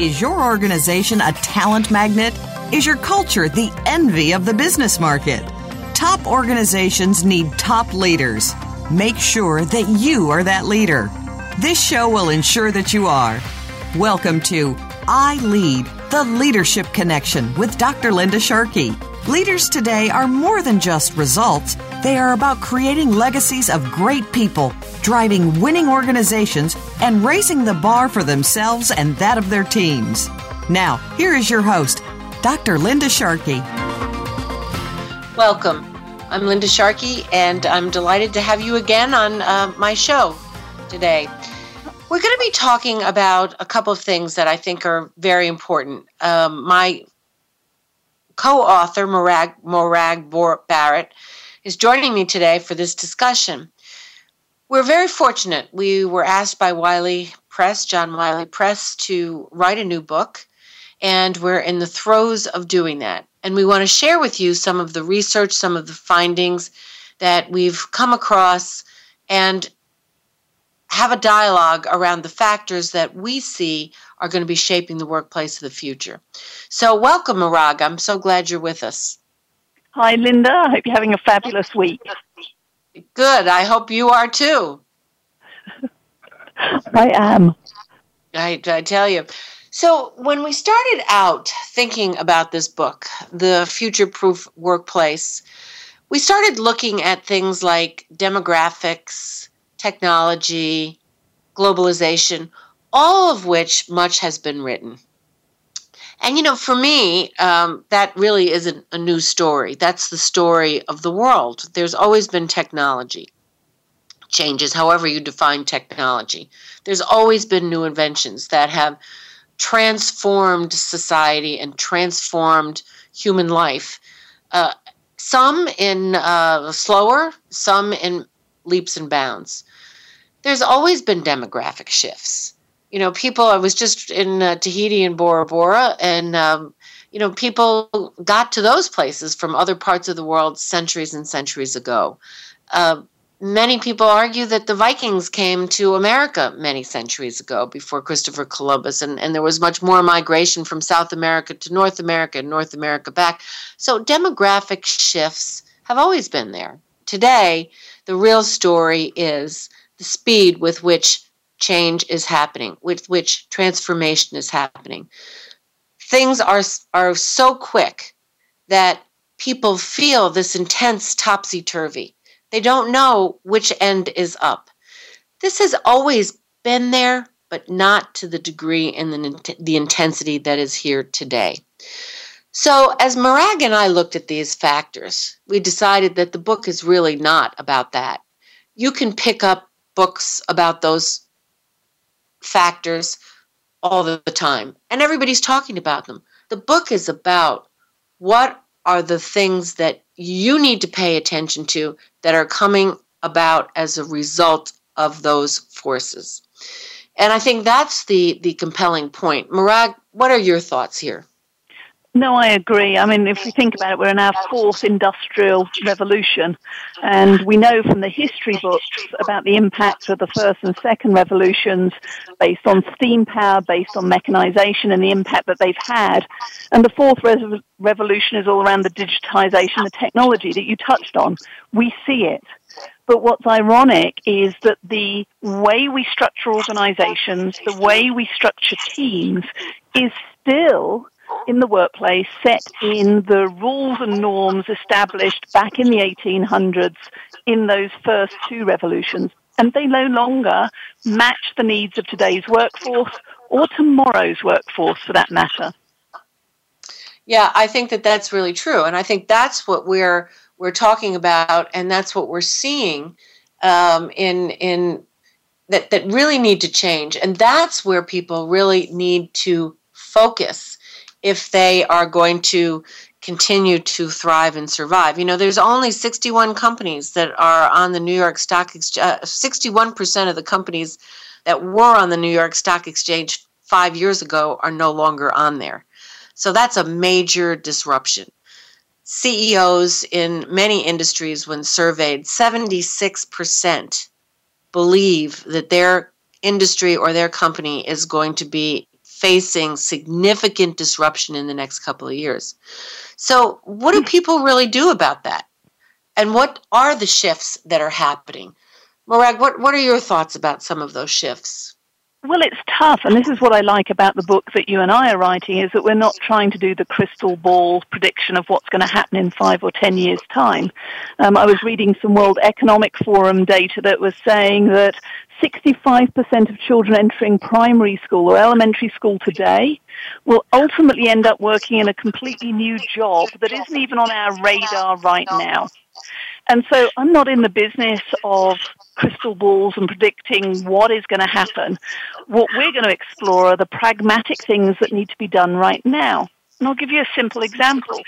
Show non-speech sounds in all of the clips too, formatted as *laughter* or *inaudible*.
Is your organization a talent magnet? Is your culture the envy of the business market? Top organizations need top leaders. Make sure that you are that leader. This show will ensure that you are. Welcome to I Lead, the Leadership Connection with Dr. Linda Sharkey. Leaders today are more than just results. They are about creating legacies of great people, driving winning organizations, and raising the bar for themselves and that of their teams. Now, here is your host, Dr. Linda Sharkey. Welcome. I'm Linda Sharkey, and I'm delighted to have you again on uh, my show today. We're going to be talking about a couple of things that I think are very important. Um, my co author, Morag, Morag Barrett, is joining me today for this discussion. We're very fortunate. We were asked by Wiley Press, John Wiley Press, to write a new book, and we're in the throes of doing that. And we want to share with you some of the research, some of the findings that we've come across, and have a dialogue around the factors that we see are going to be shaping the workplace of the future. So, welcome, Morag. I'm so glad you're with us. Hi, Linda. I hope you're having a fabulous week. Good. I hope you are too. *laughs* I am. I, I tell you. So, when we started out thinking about this book, The Future Proof Workplace, we started looking at things like demographics, technology, globalization, all of which much has been written. And you know, for me, um, that really isn't a new story. That's the story of the world. There's always been technology changes, however you define technology. There's always been new inventions that have transformed society and transformed human life. Uh, some in uh, slower, some in leaps and bounds. There's always been demographic shifts. You know, people, I was just in uh, Tahiti and Bora Bora, and, um, you know, people got to those places from other parts of the world centuries and centuries ago. Uh, many people argue that the Vikings came to America many centuries ago before Christopher Columbus, and, and there was much more migration from South America to North America and North America back. So demographic shifts have always been there. Today, the real story is the speed with which change is happening, with which transformation is happening. Things are, are so quick that people feel this intense topsy turvy. They don't know which end is up. This has always been there, but not to the degree and the, the intensity that is here today. So, as Morag and I looked at these factors, we decided that the book is really not about that. You can pick up books about those factors all the time, and everybody's talking about them. The book is about what are the things that you need to pay attention to that are coming about as a result of those forces. And I think that's the the compelling point. Morag, what are your thoughts here? No, I agree. I mean, if we think about it, we're in our fourth industrial revolution, and we know from the history books about the impact of the first and second revolutions based on steam power, based on mechanization, and the impact that they've had. And the fourth re- revolution is all around the digitization, the technology that you touched on. We see it. But what's ironic is that the way we structure organizations, the way we structure teams is still in the workplace set in the rules and norms established back in the 1800s in those first two revolutions. And they no longer match the needs of today's workforce or tomorrow's workforce for that matter. Yeah, I think that that's really true. And I think that's what we're we're talking about, and that's what we're seeing um, in in that that really need to change, and that's where people really need to focus if they are going to continue to thrive and survive. You know, there's only 61 companies that are on the New York Stock Exchange. Uh, 61% of the companies that were on the New York Stock Exchange five years ago are no longer on there. So that's a major disruption. CEOs in many industries, when surveyed, 76% believe that their industry or their company is going to be facing significant disruption in the next couple of years. So, what do people really do about that? And what are the shifts that are happening? Morag, what, what are your thoughts about some of those shifts? Well, it's tough, and this is what I like about the book that you and I are writing, is that we're not trying to do the crystal ball prediction of what's going to happen in five or ten years' time. Um, I was reading some World Economic Forum data that was saying that 65% of children entering primary school or elementary school today will ultimately end up working in a completely new job that isn't even on our radar right now. And so I'm not in the business of crystal balls and predicting what is going to happen. What we're going to explore are the pragmatic things that need to be done right now. And I'll give you a simple example.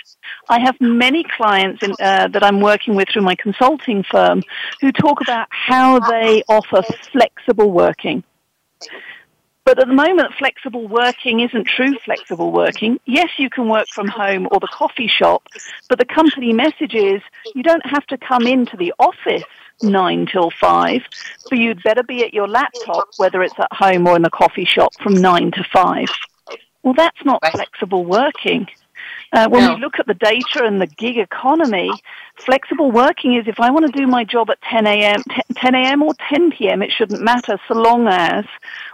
I have many clients in, uh, that I'm working with through my consulting firm who talk about how they offer flexible working. But at the moment, flexible working isn't true flexible working. Yes, you can work from home or the coffee shop, but the company message is you don't have to come into the office nine till five, but you'd better be at your laptop, whether it's at home or in the coffee shop, from nine to five. Well, that's not flexible working. Uh, when no. we look at the data and the gig economy, flexible working is if I want to do my job at 10 a.m., 10 a.m. or 10 p.m., it shouldn't matter so long as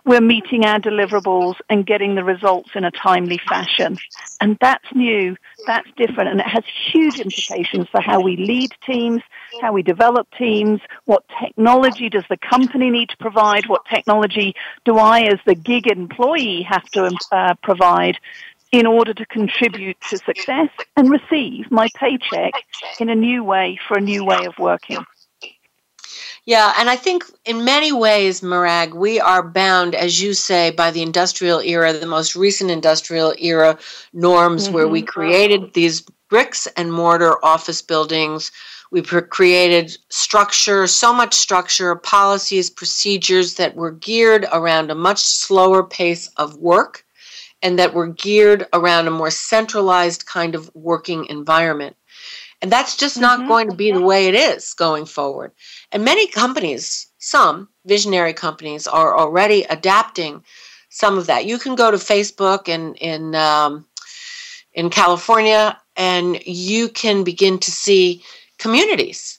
we're meeting our deliverables and getting the results in a timely fashion. And that's new, that's different, and it has huge implications for how we lead teams, how we develop teams, what technology does the company need to provide, what technology do I as the gig employee have to uh, provide in order to contribute to success and receive my paycheck in a new way for a new way of working. Yeah, and I think in many ways, Morag, we are bound, as you say, by the industrial era, the most recent industrial era norms, mm-hmm. where we mm-hmm. created these bricks and mortar office buildings. We created structure, so much structure, policies, procedures that were geared around a much slower pace of work and that were geared around a more centralized kind of working environment. And that's just not mm-hmm. going to be the way it is going forward. And many companies, some visionary companies, are already adapting some of that. You can go to Facebook and in um, in California, and you can begin to see communities.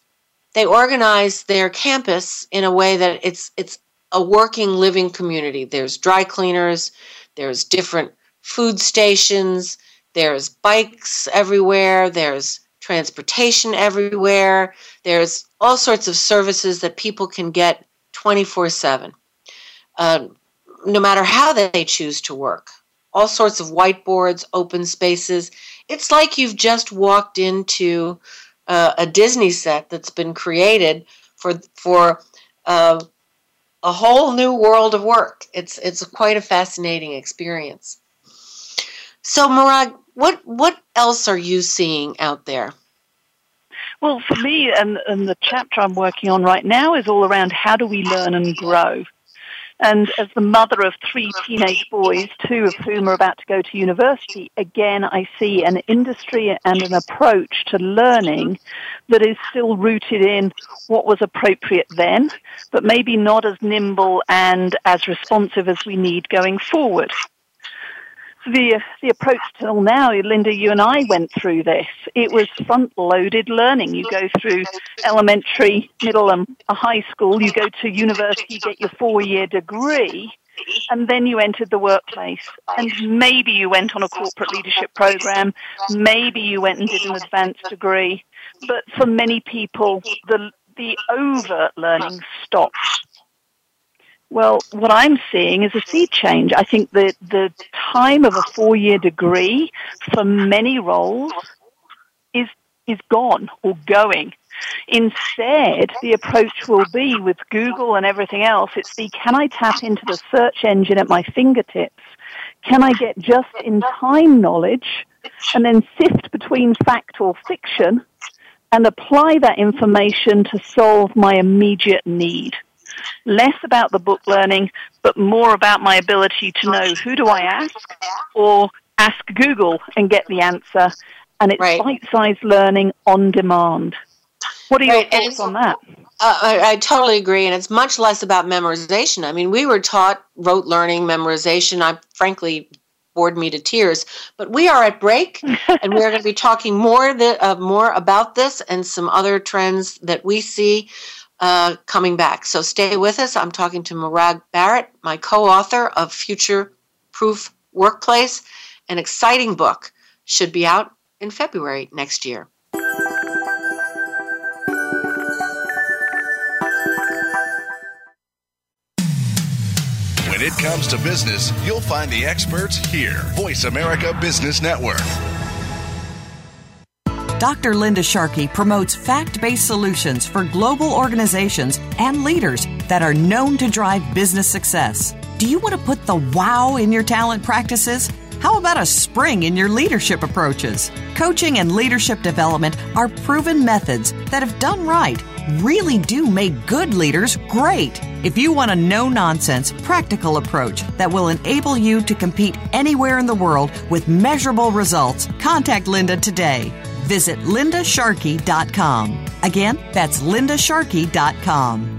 They organize their campus in a way that it's it's a working, living community. There's dry cleaners, there's different food stations, there's bikes everywhere, there's transportation everywhere, there's all sorts of services that people can get 24 7, uh, no matter how they choose to work. All sorts of whiteboards, open spaces. It's like you've just walked into uh, a Disney set that's been created for for uh, a whole new world of work. It's it's quite a fascinating experience. So, Morag, what what else are you seeing out there? Well, for me, and, and the chapter I'm working on right now is all around how do we learn and grow. And as the mother of three teenage boys, two of whom are about to go to university, again, I see an industry and an approach to learning that is still rooted in what was appropriate then, but maybe not as nimble and as responsive as we need going forward the the approach till now, Linda, you and I went through this. It was front loaded learning. You go through elementary, middle, and high school. You go to university, get your four year degree, and then you entered the workplace. And maybe you went on a corporate leadership program. Maybe you went and did an advanced degree. But for many people, the the overt learning stops well, what I'm seeing is a sea change. I think that the time of a four-year degree for many roles is is gone or going. Instead, the approach will be with Google and everything else, it's the can I tap into the search engine at my fingertips? Can I get just in time knowledge and then sift between fact or fiction and apply that information to solve my immediate need? Less about the book learning, but more about my ability to know who do I ask or ask Google and get the answer. And it's right. bite-sized learning on demand. What are your right. thoughts on that? Uh, I, I, totally agree, and it's much less about memorization. I mean, we were taught rote learning, memorization. I frankly bored me to tears. But we are at break, *laughs* and we are going to be talking more the, uh, more about this and some other trends that we see uh, coming back. So stay with us. I'm talking to Morag Barrett, my co-author of Future Proof Workplace, an exciting book. Should be out in February next year. When it comes to business, you'll find the experts here. Voice America Business Network. Dr. Linda Sharkey promotes fact based solutions for global organizations and leaders that are known to drive business success. Do you want to put the wow in your talent practices? How about a spring in your leadership approaches? Coaching and leadership development are proven methods that, if done right, really do make good leaders great. If you want a no nonsense, practical approach that will enable you to compete anywhere in the world with measurable results, contact Linda today. Visit lindasharkey.com. Again, that's lindasharkey.com.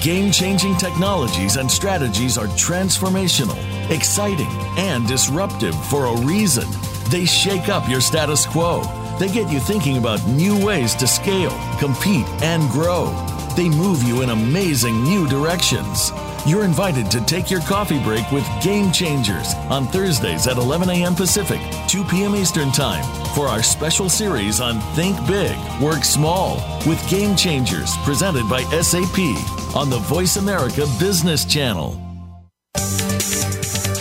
Game changing technologies and strategies are transformational, exciting, and disruptive for a reason. They shake up your status quo they get you thinking about new ways to scale, compete, and grow. They move you in amazing new directions. You're invited to take your coffee break with Game Changers on Thursdays at 11 a.m. Pacific, 2 p.m. Eastern Time for our special series on Think Big, Work Small with Game Changers presented by SAP on the Voice America Business Channel.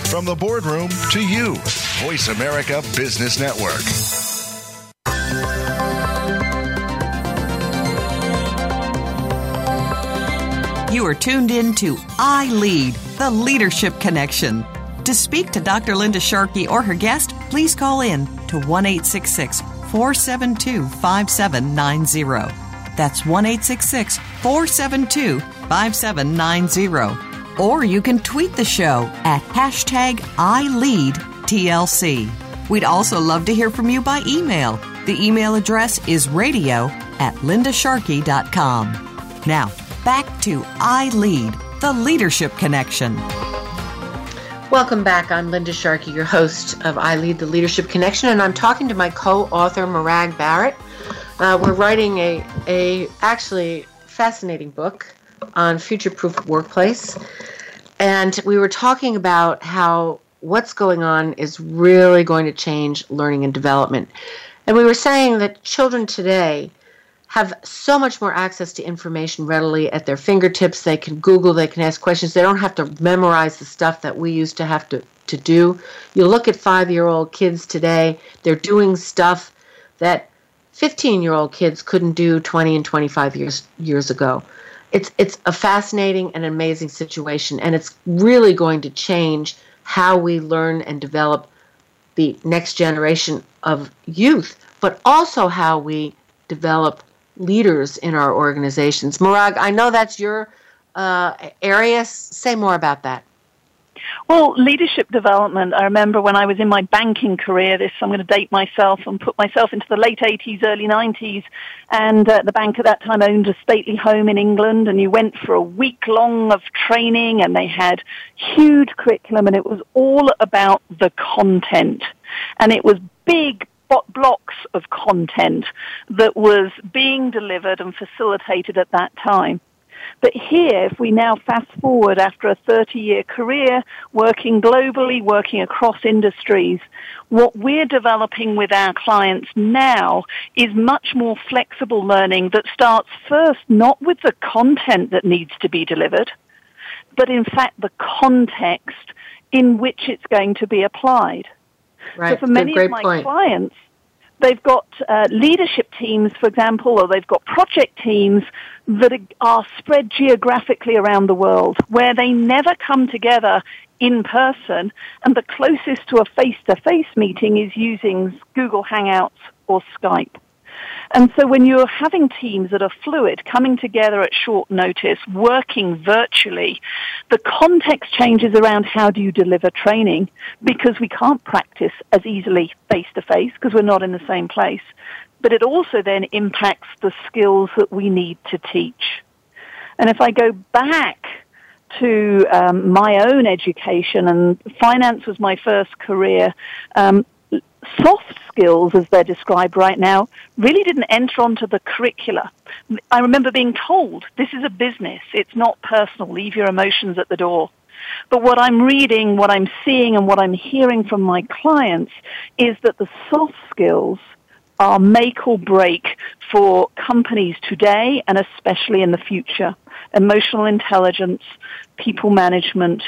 From the boardroom to you, Voice America Business Network. You are tuned in to I Lead, the Leadership Connection. To speak to Dr. Linda Sharkey or her guest, please call in to 1 472 5790. That's 1 472 5790. Or you can tweet the show at hashtag ILeadTLC. We'd also love to hear from you by email. The email address is radio at lindasharkey.com. Now, back to I Lead, the Leadership Connection. Welcome back. I'm Linda Sharkey, your host of I Lead the Leadership Connection, and I'm talking to my co-author Morag Barrett. Uh, we're writing a, a actually fascinating book on future-proof workplace, and we were talking about how what's going on is really going to change learning and development. And we were saying that children today have so much more access to information readily at their fingertips. They can Google, they can ask questions. They don't have to memorize the stuff that we used to have to, to do. You look at five year old kids today, they're doing stuff that 15 year old kids couldn't do 20 and 25 years, years ago. It's, it's a fascinating and amazing situation, and it's really going to change how we learn and develop the next generation of youth, but also how we develop leaders in our organizations. Morag, I know that's your uh, area. Say more about that. Well, leadership development, I remember when I was in my banking career, this, I'm going to date myself and put myself into the late 80s, early 90s, and uh, the bank at that time owned a stately home in England, and you went for a week long of training, and they had huge curriculum, and it was all about the content. And it was big, blocks of content that was being delivered and facilitated at that time. But here, if we now fast forward after a 30 year career working globally, working across industries, what we're developing with our clients now is much more flexible learning that starts first not with the content that needs to be delivered, but in fact the context in which it's going to be applied. Right. So for many of my point. clients, they've got uh, leadership teams, for example, or they've got project teams that are spread geographically around the world where they never come together in person and the closest to a face-to-face meeting is using Google Hangouts or Skype. And so when you're having teams that are fluid, coming together at short notice, working virtually, the context changes around how do you deliver training because we can't practice as easily face to face because we're not in the same place. But it also then impacts the skills that we need to teach. And if I go back to um, my own education, and finance was my first career, um, soft skills, as they're described right now, really didn't enter onto the curricula. I remember being told, this is a business, it's not personal, leave your emotions at the door. But what I'm reading, what I'm seeing, and what I'm hearing from my clients is that the soft skills are make or break for companies today and especially in the future. Emotional intelligence, people management,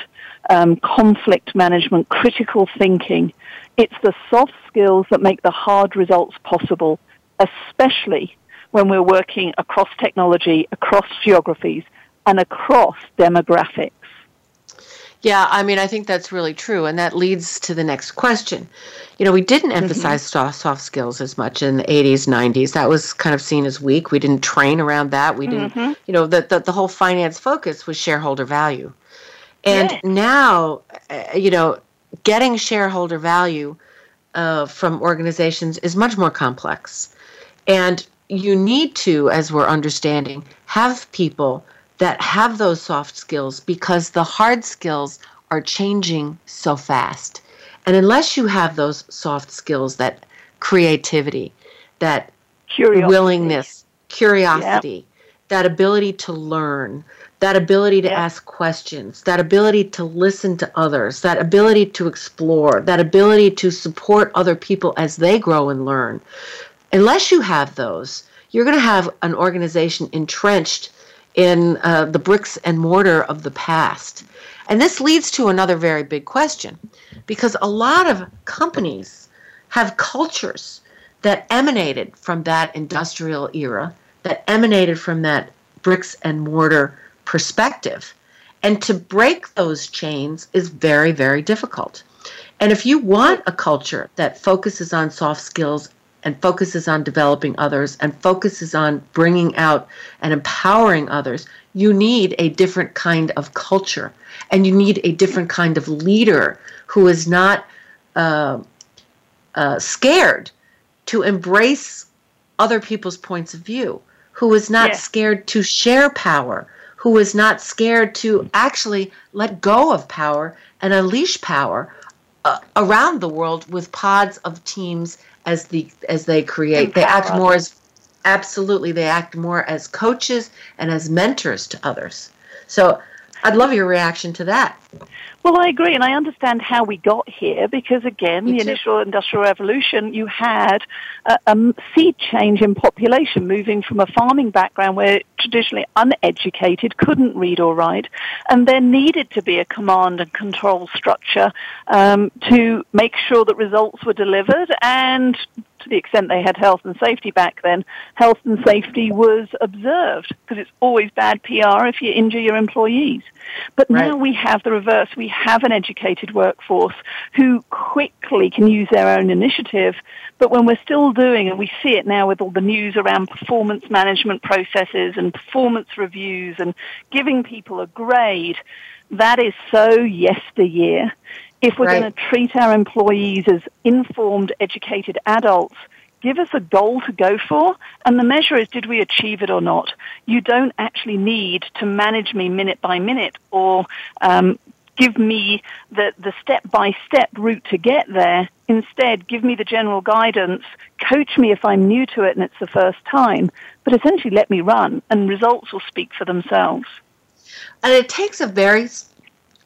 um, conflict management, critical thinking. It's the soft skills that make the hard results possible, especially when we're working across technology, across geographies, and across demographics. Yeah, I mean, I think that's really true. And that leads to the next question. You know, we didn't mm-hmm. emphasize mm-hmm. soft, skills as much in the 80s, 90s. That was kind of seen as weak. We didn't train around that. We didn't, mm-hmm. you know, the, the, the, whole finance focus was shareholder value. And yeah. now, uh, you know, getting shareholder value uh, from organizations is much more complex. And you need to, as we're understanding, have people that have those soft skills because the hard skills are changing so fast. And unless you have those soft skills, that creativity, that curiosity. willingness, curiosity, yep. that ability to learn, that ability to ask questions, that ability to listen to others, that ability to explore, that ability to support other people as they grow and learn. Unless you have those, you're going to have an organization entrenched in uh, the bricks and mortar of the past. And this leads to another very big question because a lot of companies have cultures that emanated from that industrial era, that emanated from that bricks and mortar perspective. And to break those chains is very, very difficult. And if you want a culture that focuses on soft skills and focuses on developing others and focuses on bringing out and empowering others, you need a different kind of culture. And you need a different kind of leader who is not uh, uh, scared to embrace other people's points of view, who is not scared to share power, who is not scared to actually let go of power and unleash power uh, around the world with pods of teams as the as they create. They act more as absolutely they act more as coaches and as mentors to others. So I'd love your reaction to that. Well, I agree, and I understand how we got here because, again, Me the too. initial industrial revolution, you had a, a sea change in population, moving from a farming background where traditionally uneducated couldn't read or write, and there needed to be a command and control structure um, to make sure that results were delivered and to the extent they had health and safety back then, health and safety was observed because it's always bad PR if you injure your employees. But right. now we have the reverse. We have an educated workforce who quickly can use their own initiative. But when we're still doing, and we see it now with all the news around performance management processes and performance reviews and giving people a grade, that is so yesteryear. If we're right. going to treat our employees as informed, educated adults, give us a goal to go for, and the measure is did we achieve it or not. You don't actually need to manage me minute by minute or um, give me the, the step-by-step route to get there. Instead, give me the general guidance, coach me if I'm new to it and it's the first time, but essentially let me run, and results will speak for themselves. And it takes a very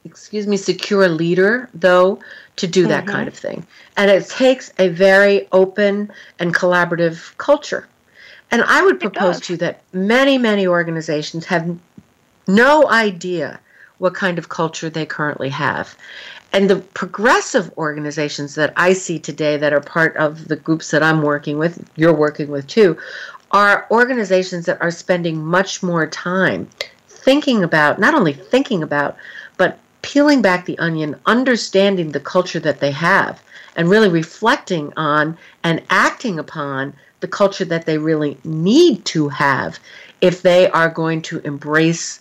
excuse me, secure leader, though, to do that mm-hmm. kind of thing. And it takes a very open and collaborative culture. And I would propose to you that many, many organizations have no idea what kind of culture they currently have. And the progressive organizations that I see today that are part of the groups that I'm working with, you're working with too, are organizations that are spending much more time thinking about, not only thinking about, but peeling back the onion, understanding the culture that they have, and really reflecting on and acting upon the culture that they really need to have if they are going to embrace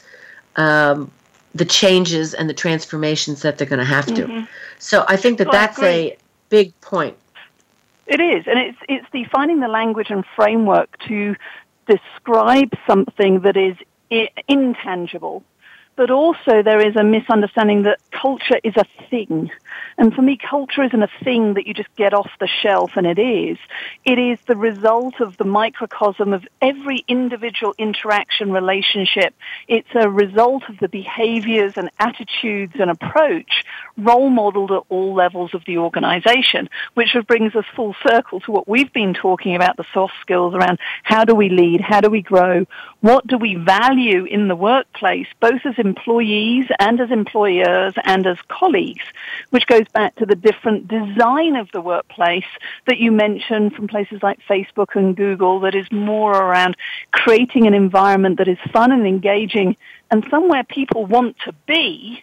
um, the changes and the transformations that they're going to have to. Mm-hmm. So I think that that's a big point. It is, and it's it's defining the language and framework to describe something that is intangible but also there is a misunderstanding that culture is a thing. And for me, culture isn't a thing that you just get off the shelf and it is. It is the result of the microcosm of every individual interaction relationship. It's a result of the behaviors and attitudes and approach role modeled at all levels of the organization, which brings us full circle to what we've been talking about, the soft skills around how do we lead, how do we grow, what do we value in the workplace, both as employees and as employers and as colleagues, which goes back to the different design of the workplace that you mentioned from places like Facebook and Google that is more around creating an environment that is fun and engaging and somewhere people want to be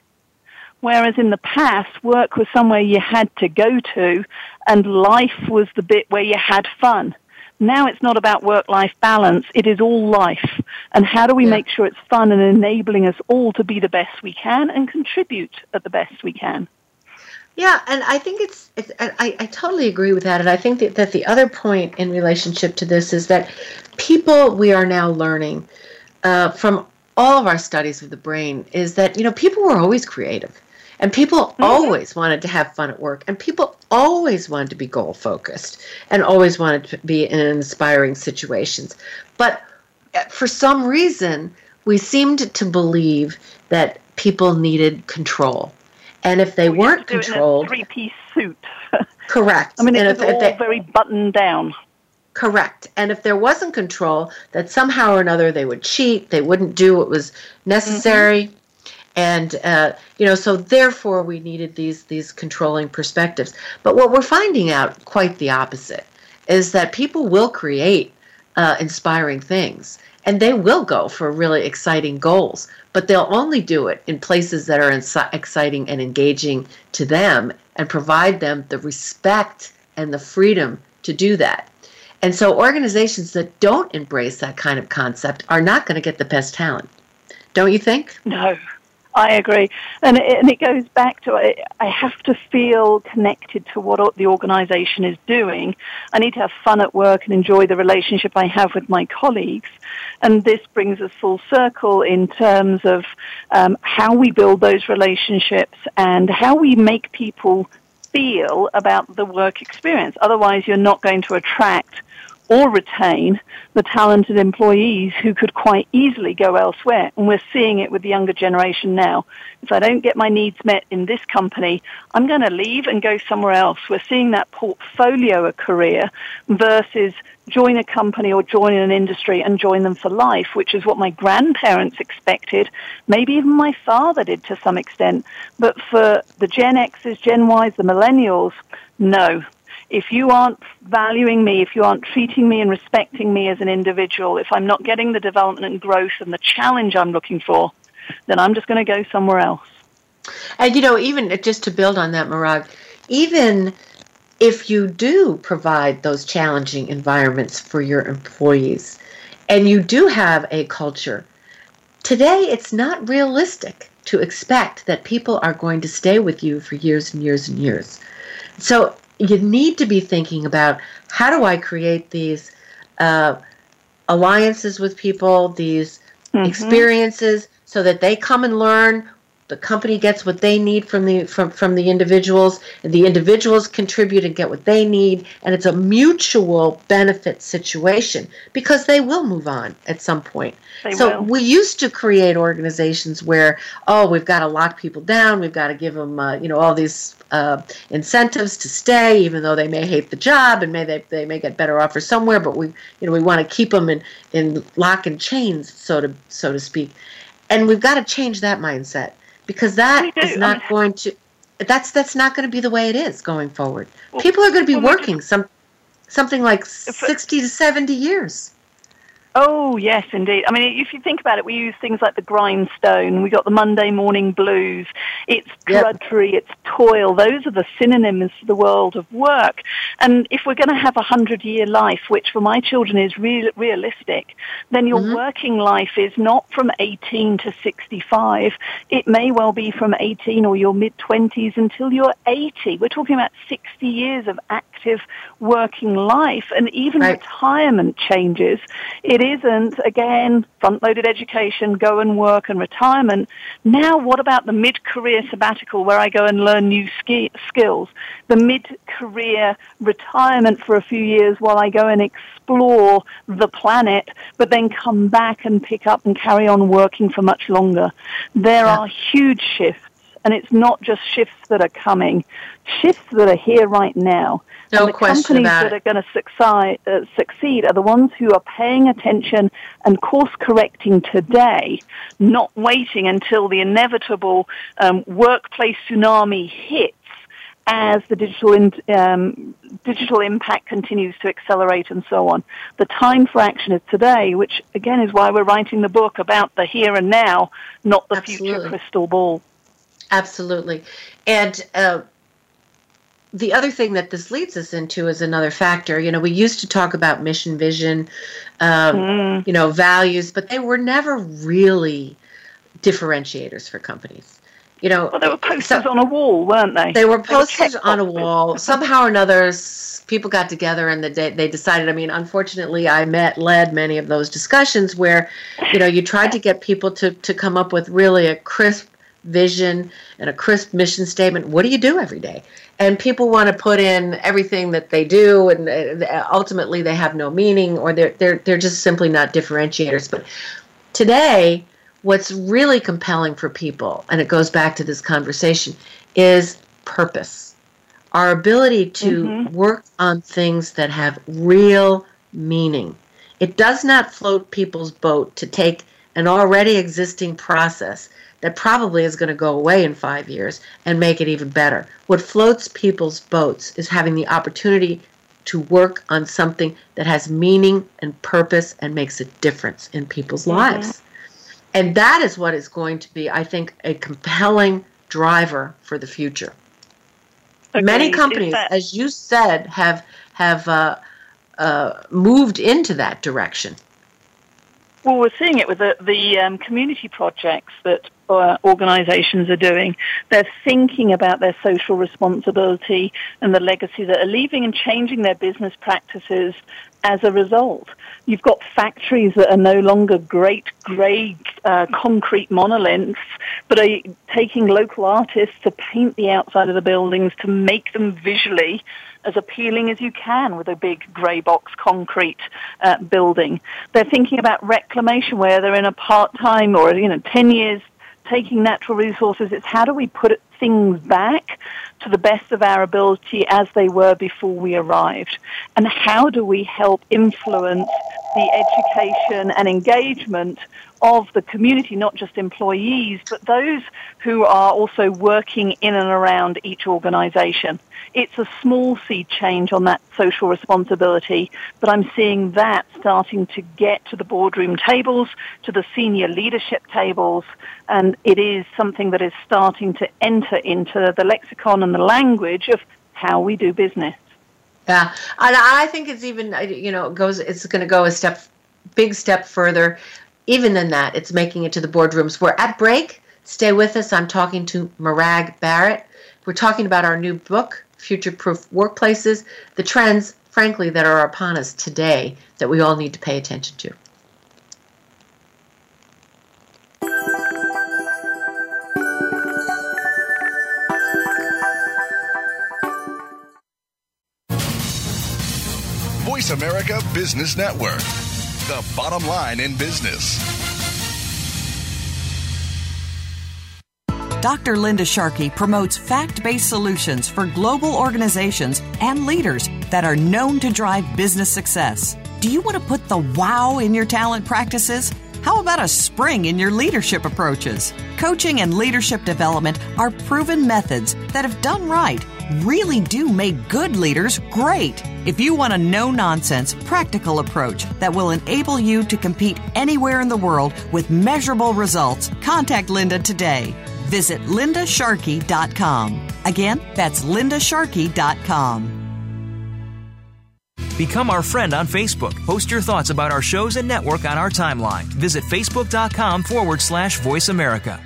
Whereas in the past, work was somewhere you had to go to and life was the bit where you had fun. Now it's not about work-life balance. It is all life. And how do we yeah. make sure it's fun and enabling us all to be the best we can and contribute at the best we can? Yeah, and I think it's, it's I, I totally agree with that. And I think that, that the other point in relationship to this is that people we are now learning uh, from all of our studies of the brain is that, you know, people were always creative. And people mm-hmm. always wanted to have fun at work, and people always wanted to be goal focused and always wanted to be in inspiring situations. But uh, for some reason, we seemed to believe that people needed control. And if they weren't controlled, three piece suit. *laughs* correct. I mean, it was all they, very buttoned down. Correct. And if there wasn't control, that somehow or another they would cheat, they wouldn't do what was necessary. Mm-hmm and uh, you know so therefore we needed these these controlling perspectives but what we're finding out quite the opposite is that people will create uh, inspiring things and they will go for really exciting goals but they'll only do it in places that are exciting and engaging to them and provide them the respect and the freedom to do that. And so organizations that don't embrace that kind of concept are not going to get the best talent. Don't you think? No I agree, and it, and it goes back to I, I have to feel connected to what the organisation is doing. I need to have fun at work and enjoy the relationship I have with my colleagues, and this brings us full circle in terms of um, how we build those relationships and how we make people feel about the work experience. Otherwise, you're not going to attract or retain the talented employees who could quite easily go elsewhere. And we're seeing it with the younger generation now. If I don't get my needs met in this company, I'm going to leave and go somewhere else. We're seeing that portfolio a career versus join a company or join an industry and join them for life, which is what my grandparents expected. Maybe even my father did to some extent. But for the Gen X's, Gen Y's, the millennials, no, if you aren't valuing me, if you aren't treating me and respecting me as an individual, if I'm not getting the development and growth and the challenge I'm looking for, then I'm just going to go somewhere else. And you know, even uh, just to build on that, Morag, even if you do provide those challenging environments for your employees and you do have a culture, today it's not realistic to expect that people are going to stay with you for years and years and years. So you need to be thinking about how do I create these uh, alliances with people, these mm-hmm. experiences, so that they come and learn. The company gets what they need from the from, from the individuals, and the individuals contribute and get what they need, and it's a mutual benefit situation because they will move on at some point. They so will. we used to create organizations where, oh, we've got to lock people down, we've got to give them, uh, you know, all these uh, incentives to stay, even though they may hate the job and may they, they may get better offers somewhere. But we, you know, we want to keep them in, in lock and chains, so to so to speak. And we've got to change that mindset because that is not I mean, going to that's that's not going to be the way it is going forward. Well, People are going to be well, working some something like 60 to 70 years. Oh, yes, indeed. I mean, if you think about it, we use things like the grindstone. We got the Monday morning blues. It's drudgery. Yep. It's toil. Those are the synonyms for the world of work. And if we're going to have a hundred year life, which for my children is real, realistic, then your mm-hmm. working life is not from 18 to 65. It may well be from 18 or your mid 20s until you're 80. We're talking about 60 years of active working life and even right. retirement changes. It isn't, again, front-loaded education, go and work and retirement. Now what about the mid-career sabbatical where I go and learn new ski- skills? The mid-career retirement for a few years while I go and explore the planet, but then come back and pick up and carry on working for much longer. There yeah. are huge shifts and it's not just shifts that are coming, shifts that are here right now. No and the question companies that are going to succeed, uh, succeed are the ones who are paying attention and course correcting today, not waiting until the inevitable um, workplace tsunami hits as the digital in, um, digital impact continues to accelerate and so on. The time for action is today, which again is why we're writing the book about the here and now, not the Absolutely. future crystal ball. Absolutely. And uh, the other thing that this leads us into is another factor. You know, we used to talk about mission, vision, um, mm. you know, values, but they were never really differentiators for companies. You know, well, they were posters so, on a wall, weren't they? They were posters they were on a wall. *laughs* Somehow or another, people got together and they, they decided. I mean, unfortunately, I met led many of those discussions where, you know, you tried to get people to to come up with really a crisp vision and a crisp mission statement. What do you do every day? And people want to put in everything that they do, and uh, ultimately they have no meaning, or they're they're they're just simply not differentiators. But today, what's really compelling for people, and it goes back to this conversation, is purpose. Our ability to mm-hmm. work on things that have real meaning. It does not float people's boat to take an already existing process that probably is going to go away in five years and make it even better. What floats people's boats is having the opportunity to work on something that has meaning and purpose and makes a difference in people's mm-hmm. lives. And that is what is going to be, I think, a compelling driver for the future. Agreed. Many companies, as you said, have have uh, uh, moved into that direction. Well, we're seeing it with the, the um, community projects that uh, organizations are doing. They're thinking about their social responsibility and the legacy that are leaving and changing their business practices as a result. You've got factories that are no longer great grey uh, concrete monoliths, but are taking local artists to paint the outside of the buildings to make them visually as appealing as you can with a big grey box concrete uh, building. They're thinking about reclamation where they're in a part-time or, you know, 10 years taking natural resources, it's how do we put things back to the best of our ability as they were before we arrived? And how do we help influence the education and engagement of the community, not just employees, but those who are also working in and around each organization? It's a small seed change on that social responsibility, but I'm seeing that starting to get to the boardroom tables, to the senior leadership tables, and it is something that is starting to enter into the lexicon and the language of how we do business. Yeah, and I think it's even you know goes it's going to go a step big step further. Even than that, it's making it to the boardrooms. We're at break. Stay with us. I'm talking to Morag Barrett. We're talking about our new book, future proof workplaces, the trends, frankly, that are upon us today that we all need to pay attention to. Voice America Business Network, the bottom line in business. Dr. Linda Sharkey promotes fact based solutions for global organizations and leaders that are known to drive business success. Do you want to put the wow in your talent practices? How about a spring in your leadership approaches? Coaching and leadership development are proven methods that, if done right, really do make good leaders great. If you want a no nonsense, practical approach that will enable you to compete anywhere in the world with measurable results, contact Linda today. Visit lindasharkey.com. Again, that's lindasharkey.com. Become our friend on Facebook. Post your thoughts about our shows and network on our timeline. Visit facebook.com forward slash voice America.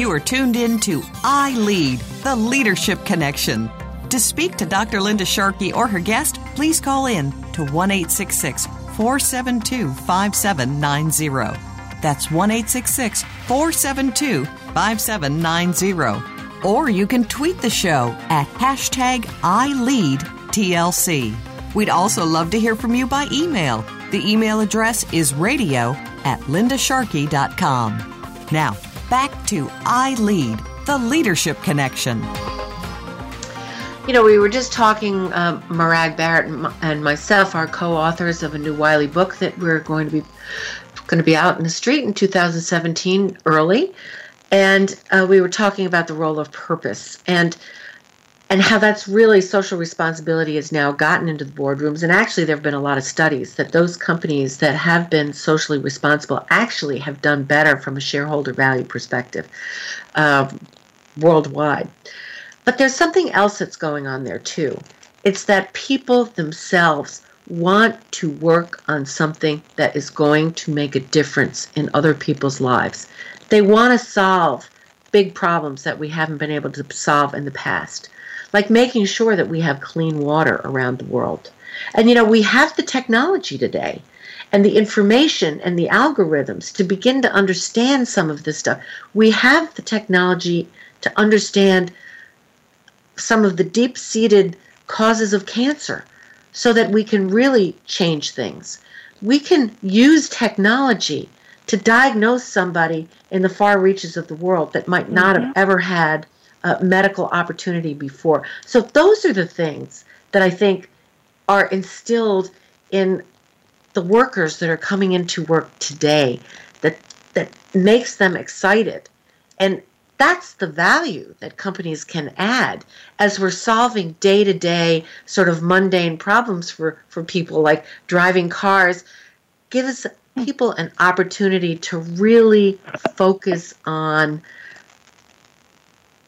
You are tuned in to I Lead, the Leadership Connection. To speak to Dr. Linda Sharkey or her guest, please call in to 1 472 5790. That's 1 472 5790. Or you can tweet the show at hashtag ILeadTLC. We'd also love to hear from you by email. The email address is radio at lindasharkey.com. Now, back to I Lead, the Leadership Connection. You know, we were just talking, um, Morag Barrett and myself, our co-authors of a new Wiley book that we're going to be going to be out in the street in 2017 early, and uh, we were talking about the role of purpose and and how that's really social responsibility has now gotten into the boardrooms. And actually, there have been a lot of studies that those companies that have been socially responsible actually have done better from a shareholder value perspective uh, worldwide. But there's something else that's going on there too. It's that people themselves want to work on something that is going to make a difference in other people's lives. They want to solve big problems that we haven't been able to solve in the past like making sure that we have clean water around the world. And you know, we have the technology today and the information and the algorithms to begin to understand some of this stuff. We have the technology to understand some of the deep seated causes of cancer so that we can really change things. We can use technology to diagnose somebody in the far reaches of the world that might not mm-hmm. have ever had uh, medical opportunity before. So those are the things that I think are instilled in the workers that are coming into work today that that makes them excited. And that's the value that companies can add as we're solving day-to-day sort of mundane problems for, for people like driving cars gives people an opportunity to really focus on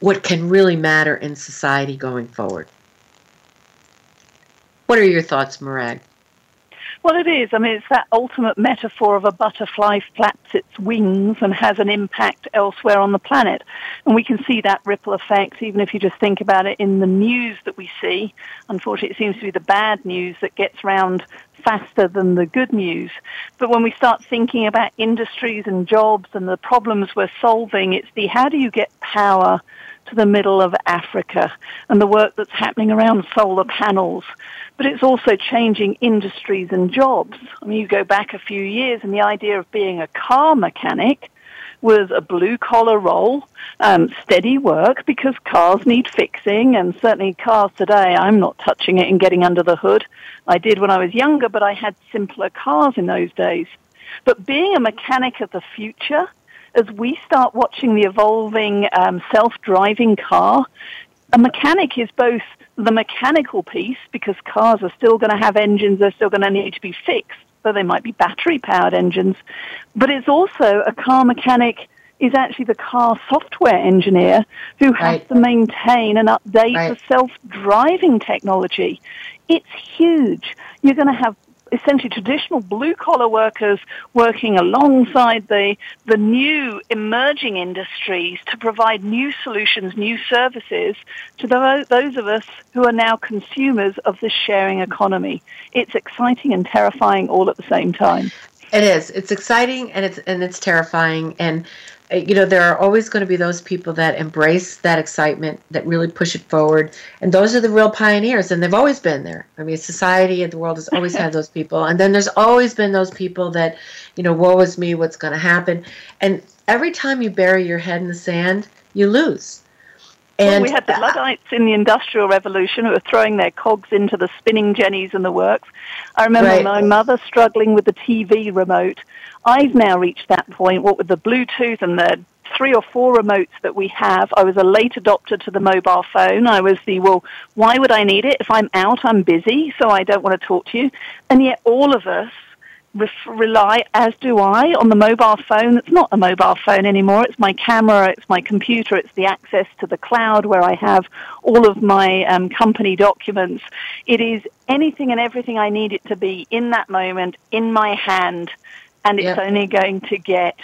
what can really matter in society going forward. What are your thoughts, Morag? Well, it is. I mean, it's that ultimate metaphor of a butterfly flaps its wings and has an impact elsewhere on the planet. And we can see that ripple effect, even if you just think about it in the news that we see. Unfortunately, it seems to be the bad news that gets round faster than the good news. But when we start thinking about industries and jobs and the problems we're solving, it's the how do you get power to the middle of Africa and the work that's happening around solar panels. But it's also changing industries and jobs. I mean, you go back a few years and the idea of being a car mechanic was a blue collar role, um, steady work because cars need fixing and certainly cars today, I'm not touching it and getting under the hood. I did when I was younger, but I had simpler cars in those days. But being a mechanic of the future as we start watching the evolving um, self-driving car, a mechanic is both the mechanical piece because cars are still going to have engines, they're still going to need to be fixed, so they might be battery-powered engines, but it's also a car mechanic is actually the car software engineer who has right. to maintain and update right. the self-driving technology. It's huge. You're going to have essentially traditional blue collar workers working alongside the, the new emerging industries to provide new solutions, new services to the, those of us who are now consumers of this sharing economy. It's exciting and terrifying all at the same time. It is. It's exciting and it's and it's terrifying and you know there are always going to be those people that embrace that excitement that really push it forward and those are the real pioneers and they've always been there. I mean society and the world has always had those people and then there's always been those people that you know woe is me what's going to happen? And every time you bury your head in the sand you lose And well, we had the uh, Luddites in the Industrial Revolution who were throwing their cogs into the spinning jennies and the works. I remember right. my mother struggling with the TV remote. I've now reached that point, what with the Bluetooth and the three or four remotes that we have. I was a late adopter to the mobile phone. I was the, well, why would I need it? If I'm out, I'm busy, so I don't want to talk to you. And yet all of us rely, as do I, on the mobile phone. It's not a mobile phone anymore. It's my camera, it's my computer, it's the access to the cloud where I have all of my um, company documents. It is anything and everything I need it to be in that moment, in my hand, and it's only going to get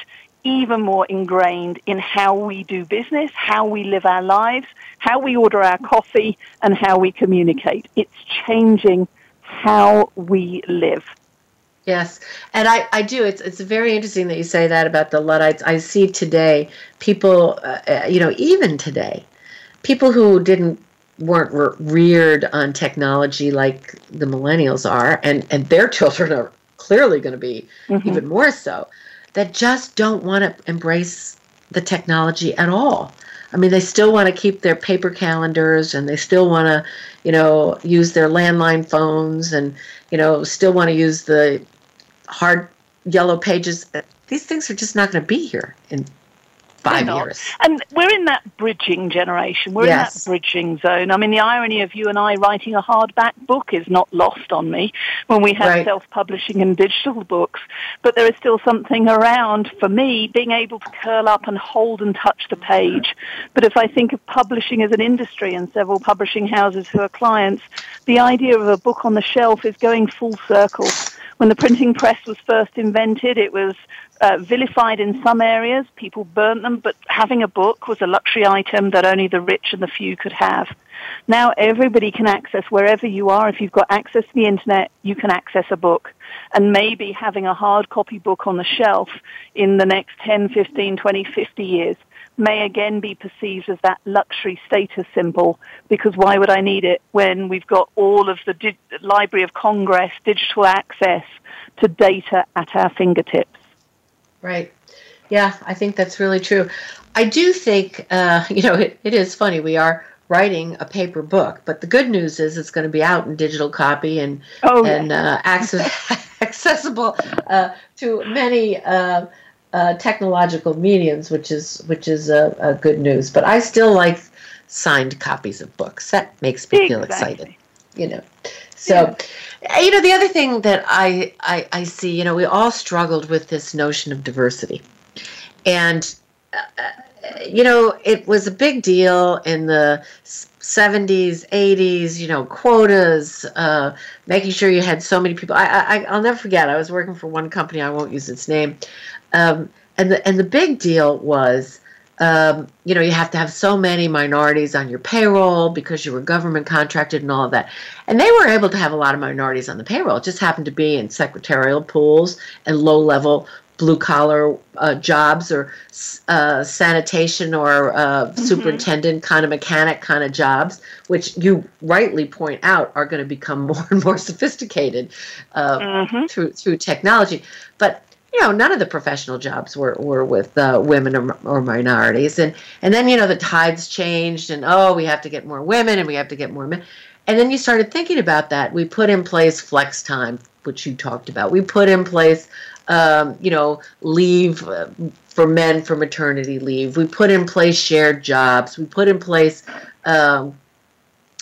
even more ingrained in how we do business, how we live our lives, how we order our coffee, and how we communicate. It's changing how we live. Yes, and I, I do. It's it's very interesting that you say that about the Luddites. I see today people, uh, uh you know, even today, people who didn't weren't reared on technology like the millennials are, and and their *laughs* children are clearly going to be mm-hmm. even more so, that just don't want to embrace the technology at all. I mean, they still want to keep their paper calendars and they still want to, you know, use their landline phones and, you know, still want to use the hard yellow pages. These things are just not going to be here in five years. And we're in that bridging generation. We're yes. in that bridging zone. I mean, the irony of you and I writing a hardback book is not lost on me when we have right. self-publishing and digital books. But there is still something around, for me, being able to curl up and hold and touch the page. But if I think of publishing as an industry and several publishing houses who are clients, the idea of a book on the shelf is going full circle when the printing press was first invented, it was uh, vilified in some areas. People burnt them, but having a book was a luxury item that only the rich and the few could have. Now everybody can access wherever you are. If you've got access to the internet, you can access a book. And maybe having a hard copy book on the shelf in the next 10, 15, 20, 50 years may again be perceived as that luxury status symbol because why would I need it when we've got all of the di- Library of Congress digital access to data at our fingertips? Right. Yeah, I think that's really true. I do think, uh, *laughs* you know, it, it is funny. We are writing a paper book, but the good news is it's going to be out in digital copy and oh, and uh, access, *laughs* accessible uh, to many uh, uh, technological mediums, which is which is a, a, good news. But I still like signed copies of books. That makes me exactly. feel excited. You know, so yeah. you know the other thing that I, I I see, you know, we all struggled with this notion of diversity, and. Uh, you know, it was a big deal in the 70s, 80s, you know, quotas, uh, making sure you had so many people. I, I, I'll never forget, I was working for one company, I won't use its name, um, and the and the big deal was, um, you know, you have to have so many minorities on your payroll because you were government contracted and all of that. And they were able to have a lot of minorities on the payroll. It just happened to be in secretarial pools and low level blue collar uh, jobs or uh, sanitation or uh, mm-hmm. superintendent kind of mechanic kind of jobs, which you rightly point out are going to become *laughs* more and more sophisticated uh, mm-hmm. through through technology. But you know, none of the professional jobs were, were with uh, women or, or, minorities. And, and then, you know, the tides changed and, oh, we have to get more women and we have to get more men. And then you started thinking about that. We put in place flex time, which you talked about. We put in place, um, you know, leave uh, for men for maternity leave. We put in place shared jobs. We put in place um,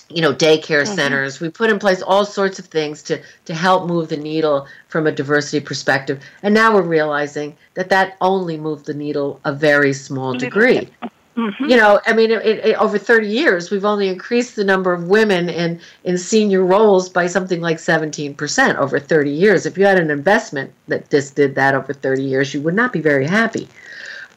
you know daycare mm-hmm. centers. We put in place all sorts of things to to help move the needle from a diversity perspective. And now we're realizing that that only moved the needle a very small degree. mm-hmm. you know i mean it, it, over 30 years we've only increased the number of women in in senior roles by something like 17% over 30 years. If you had an investment that just did that over 30 years you would not be very happy.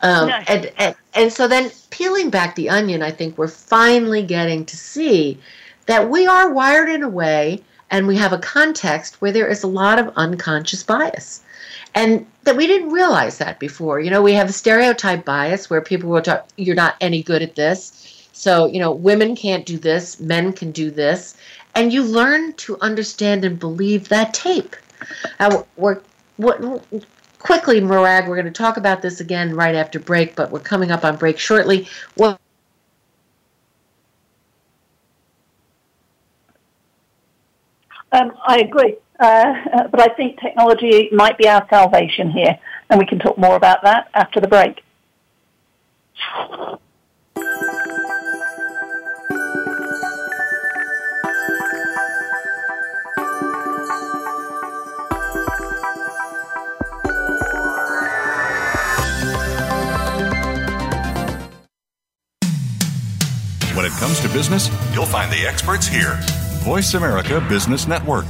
Um, and, and and so then peeling back the onion, I think we're finally getting to see that we are wired in a way and we have a context where there is a lot of unconscious bias. And that we didn't realize that before. You know, we have a stereotype bias where people will talk, you're not any good at this. So, you know, women can't do this, men can do this. And you learn to understand and believe that tape. Uh, we're, what, quickly, Morag, we're going to talk about this again right after break, but we're coming up on break shortly. Well, um, I agree, uh, uh, but I think technology might be our salvation here, and we can talk more about that after the break. It comes to business, you'll find the experts here. Voice America Business Network.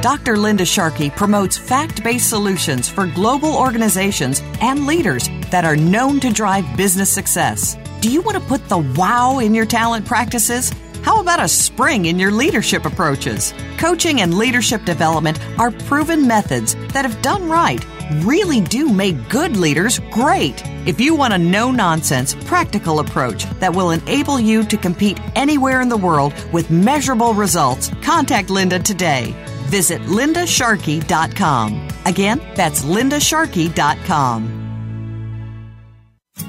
Dr. Linda Sharkey promotes fact based solutions for global organizations and leaders that are known to drive business success. Do you want to put the wow in your talent practices? How about a spring in your leadership approaches? Coaching and leadership development are proven methods that, if done right, really do make good leaders great. If you want a no nonsense, practical approach that will enable you to compete anywhere in the world with measurable results, contact Linda today. Visit lindasharkey.com. Again, that's lindasharkey.com.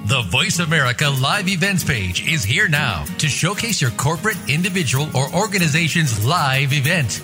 The Voice America Live Events page is here now to showcase your corporate, individual, or organization's live event.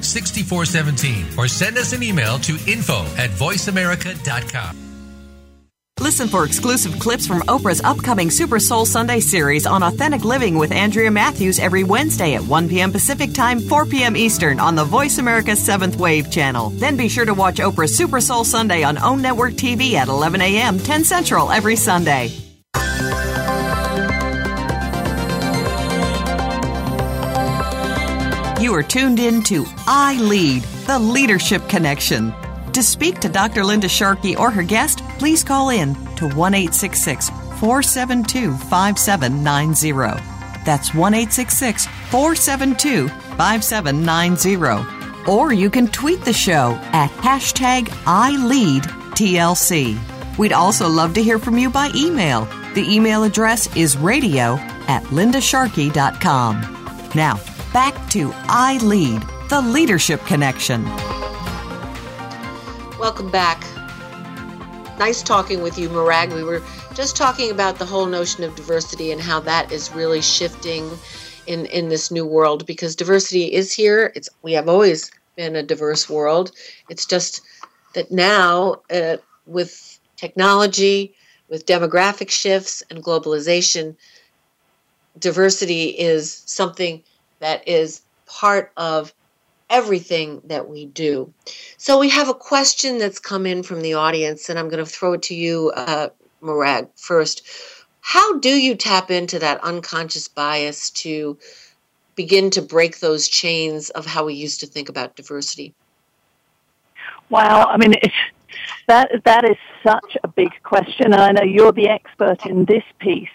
6417 or send us an email to info at voiceamerica.com. Listen for exclusive clips from Oprah's upcoming Super Soul Sunday series on Authentic Living with Andrea Matthews every Wednesday at 1 p.m. Pacific Time, 4 p.m. Eastern on the Voice America 7th Wave channel. Then be sure to watch Oprah's Super Soul Sunday on OWN Network TV at 11 a.m., 10 Central every Sunday. You are tuned in to I Lead, the Leadership Connection. To speak to Dr. Linda Sharkey or her guest, please call in to 1 472 5790. That's 1 472 5790. Or you can tweet the show at hashtag ILeadTLC. We'd also love to hear from you by email. The email address is radio at lindasharkey.com. Now, back to I Lead, the Leadership Connection. Welcome back. Nice talking with you, Morag. We were just talking about the whole notion of diversity and how that is really shifting in, in this new world because diversity is here. It's we have always been a diverse world. It's just that now, uh, with technology, with demographic shifts and globalization, diversity is something that is part of everything that we do. So we have a question that's come in from the audience, and I'm going to throw it to you, uh, Morag, first. How do you tap into that unconscious bias to begin to break those chains of how we used to think about diversity? Wow, I mean, that that is such a big question, and I know you're the expert in this piece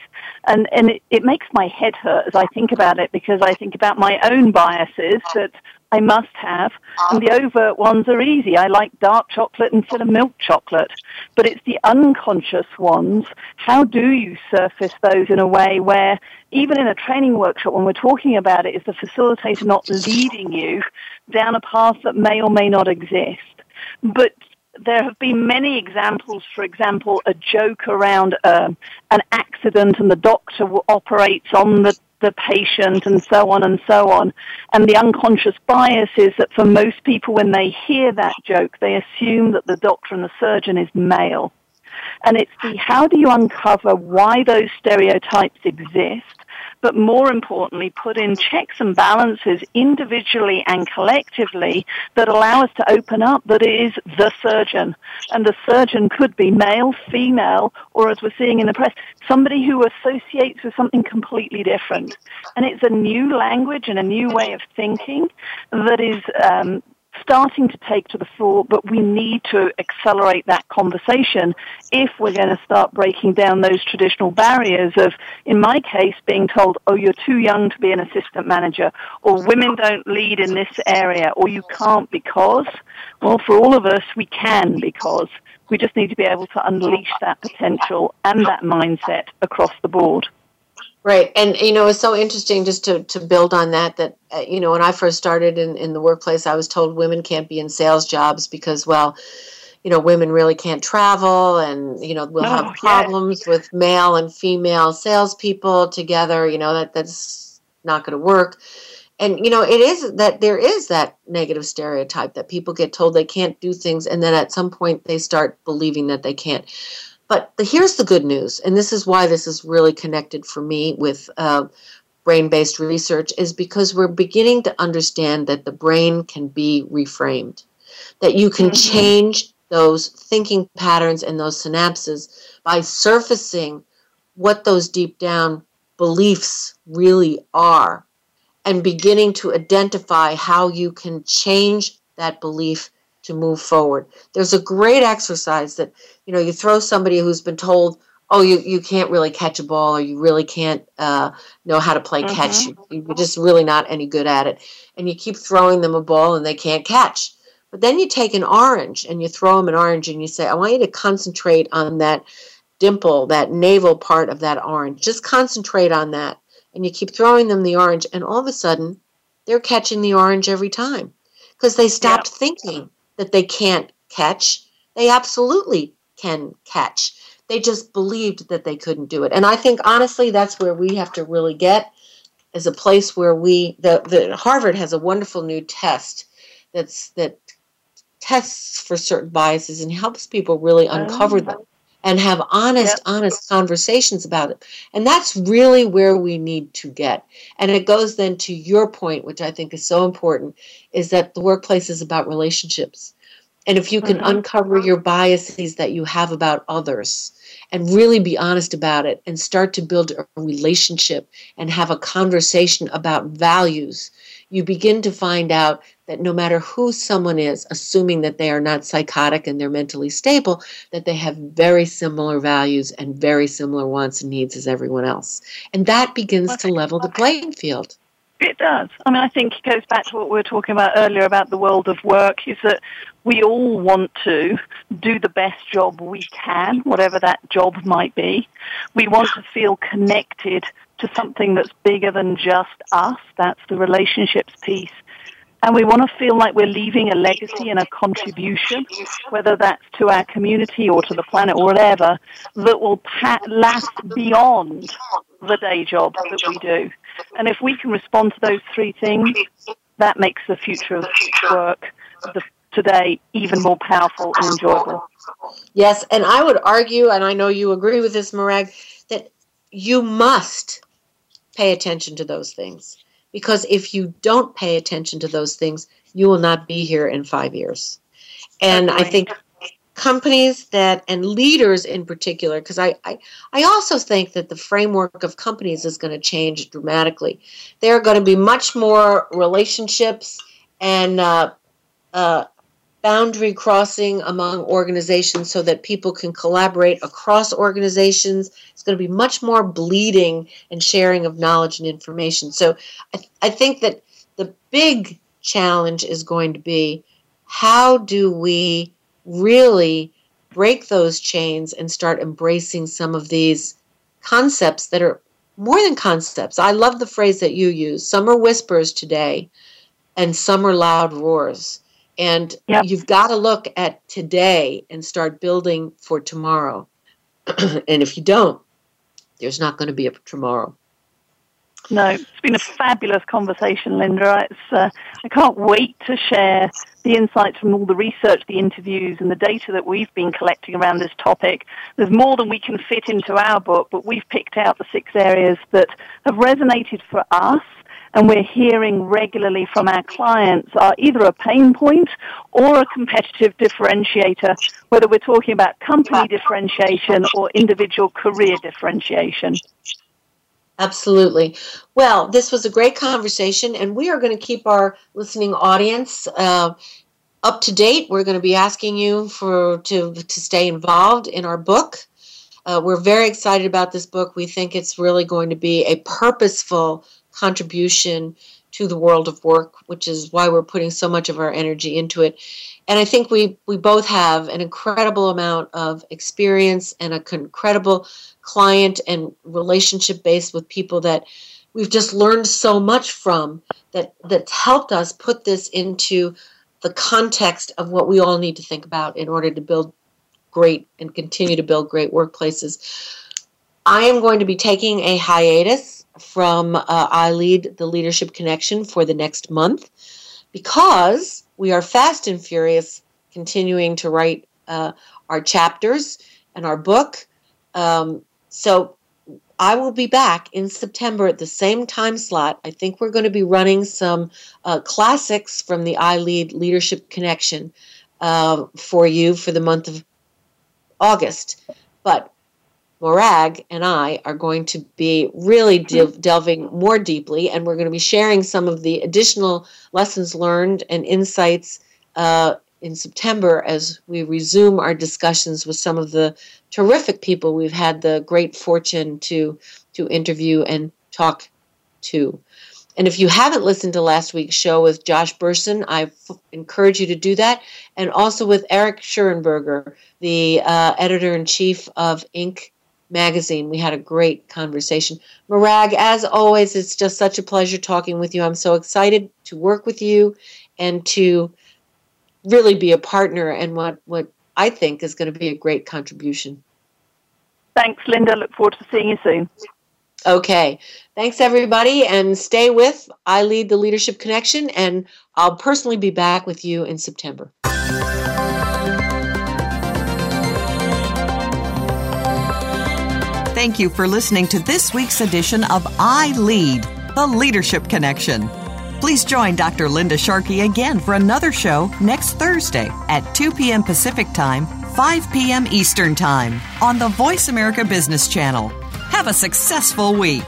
and and it, it makes my head hurt as I think about it because I think about my own biases that I must have, and the overt ones are easy. I like dark chocolate instead of milk chocolate, but it's the unconscious ones. How do you surface those in a way where, even in a training workshop, when we're talking about it, is the facilitator not leading you down a path that may or may not exist? But there have been many examples. For example, a joke around uh, an accident and the doctor operates on the, the patient and so on and so on. And the unconscious bias is that for most people, when they hear that joke, they assume that the doctor and the surgeon is male. And it's the how do you uncover why those stereotypes exist but more importantly, put in checks and balances individually and collectively that allow us to open up that it is the surgeon. And the surgeon could be male, female, or as we're seeing in the press, somebody who associates with something completely different. And it's a new language and a new way of thinking that is um, starting to take to the floor, but we need to accelerate that conversation if we're going to start breaking down those traditional barriers of, in my case, being told, oh, you're too young to be an assistant manager, or women don't lead in this area, or you can't because. Well, for all of us, we can because. We just need to be able to unleash that potential and that mindset across the board. Right. And, you know, it's so interesting just to, to build on that, that, uh, you know, when I first started in, in the workplace, I was told women can't be in sales jobs because, well, you know, women really can't travel and, you know, we'll oh, have problems yes. with male and female salespeople together, you know, that that's not going to work. And, you know, it is that there is that negative stereotype that people get told they can't do things and then at some point they start believing that they can't. But the, here's the good news, and this is why this is really connected for me with uh, brain based research, is because we're beginning to understand that the brain can be reframed, that you can mm-hmm. change those thinking patterns and those synapses by surfacing what those deep down beliefs really are and beginning to identify how you can change that belief to move forward. There's a great exercise that, you know, you throw somebody who's been told, oh, you, you can't really catch a ball or you really can't uh, know how to play mm-hmm. catch. You, you're just really not any good at it. And you keep throwing them a ball and they can't catch. But then you take an orange and you throw them an orange and you say, I want you to concentrate on that dimple, that navel part of that orange. Just concentrate on that. And you keep throwing them the orange, and all of a sudden, they're catching the orange every time because they stopped yeah. thinking that they can't catch. They absolutely can catch. They just believed that they couldn't do it. And I think honestly that's where we have to really get is a place where we the, the Harvard has a wonderful new test that's that tests for certain biases and helps people really uncover oh. them and have honest, yep. honest conversations about it. And that's really where we need to get. And it goes then to your point, which I think is so important, is that the workplace is about relationships. And if you can mm-hmm. uncover your biases that you have about others and really be honest about it and start to build a relationship and have a conversation about values, you begin to find out that no matter who someone is, assuming that they are not psychotic and they're mentally stable, that they have very similar values and very similar wants and needs as everyone else. And that begins to level the playing field. It does. I mean, I think it goes back to what we were talking about earlier about the world of work, is that we all want to do the best job we can, whatever that job might be. We want to feel connected to something that's bigger than just us. That's the relationships piece. And we want to feel like we're leaving a legacy and a contribution, whether that's to our community or to the planet or whatever, that will pa- last beyond the day job that we do. And if we can respond to those three things, that makes the future of work the, today even more powerful and enjoyable. Yes, and I would argue, and I know you agree with this, Morag, that you must pay attention to those things. Because if you don't pay attention to those things, you will not be here in five years. And I think companies that and leaders in particular because I, I i also think that the framework of companies is going to change dramatically there are going to be much more relationships and uh, uh, boundary crossing among organizations so that people can collaborate across organizations it's going to be much more bleeding and sharing of knowledge and information so I, th- I think that the big challenge is going to be how do we really break those chains and start embracing some of these concepts that are more than concepts. I love the phrase that you use. Some are whispers today, and some are loud roars. And yep. you've got to look at today and start building for tomorrow. *clears throat* and if you don't, there's not going to be a tomorrow. No, it's been a fabulous conversation, Linda. It's, uh, I can't wait to share the insights from all the research, the interviews, and the data that we've been collecting around this topic. There's more than we can fit into our book, but we've picked out the six areas that have resonated for us and we're hearing regularly from our clients are either a pain point or a competitive differentiator, whether we're talking about company differentiation or individual career differentiation. Absolutely. Well, this was a great conversation, and we are going to keep our listening audience uh, up to date. We're going to be asking you for to to stay involved in our book. Uh, we're very excited about this book. We think it's really going to be a purposeful contribution to the world of work, which is why we're putting so much of our energy into it. And I think we we both have an incredible amount of experience and a incredible client and relationship base with people that we've just learned so much from that that's helped us put this into the context of what we all need to think about in order to build great and continue to build great workplaces. I am going to be taking a hiatus from uh, I Lead the Leadership Connection for the next month because we are fast and furious continuing to write uh, our chapters and our book. Um, so I will be back in September at the same time slot. I think we're going to be running some uh, classics from the I Lead Leadership Connection uh, for you for the month of August. But Morag and I are going to be really de- delving more deeply, and we're going to be sharing some of the additional lessons learned and insights uh, in September as we resume our discussions with some of the terrific people we've had the great fortune to to interview and talk to. And if you haven't listened to last week's show with Josh Bersin, I f- encourage you to do that. And also with Eric Schurenberger, the uh, editor in chief of Inc. magazine. We had a great conversation. Morag, as always, it's just such a pleasure talking with you. I'm so excited to work with you and to really be a partner and what, what I think is going to be a great contribution. Thanks, Linda. Look forward to seeing you soon. Okay. Thanks, everybody. And stay with I Lead the Leadership Connection, and I'll personally be back with you in September. Thank you for listening to this week's edition of I Lead, the Leadership Connection. Please join Dr. Linda Sharkey again for another show next Thursday at 2 p.m. Pacific Time, 5 p.m. Eastern Time on the Voice America Business Channel. Have a successful week.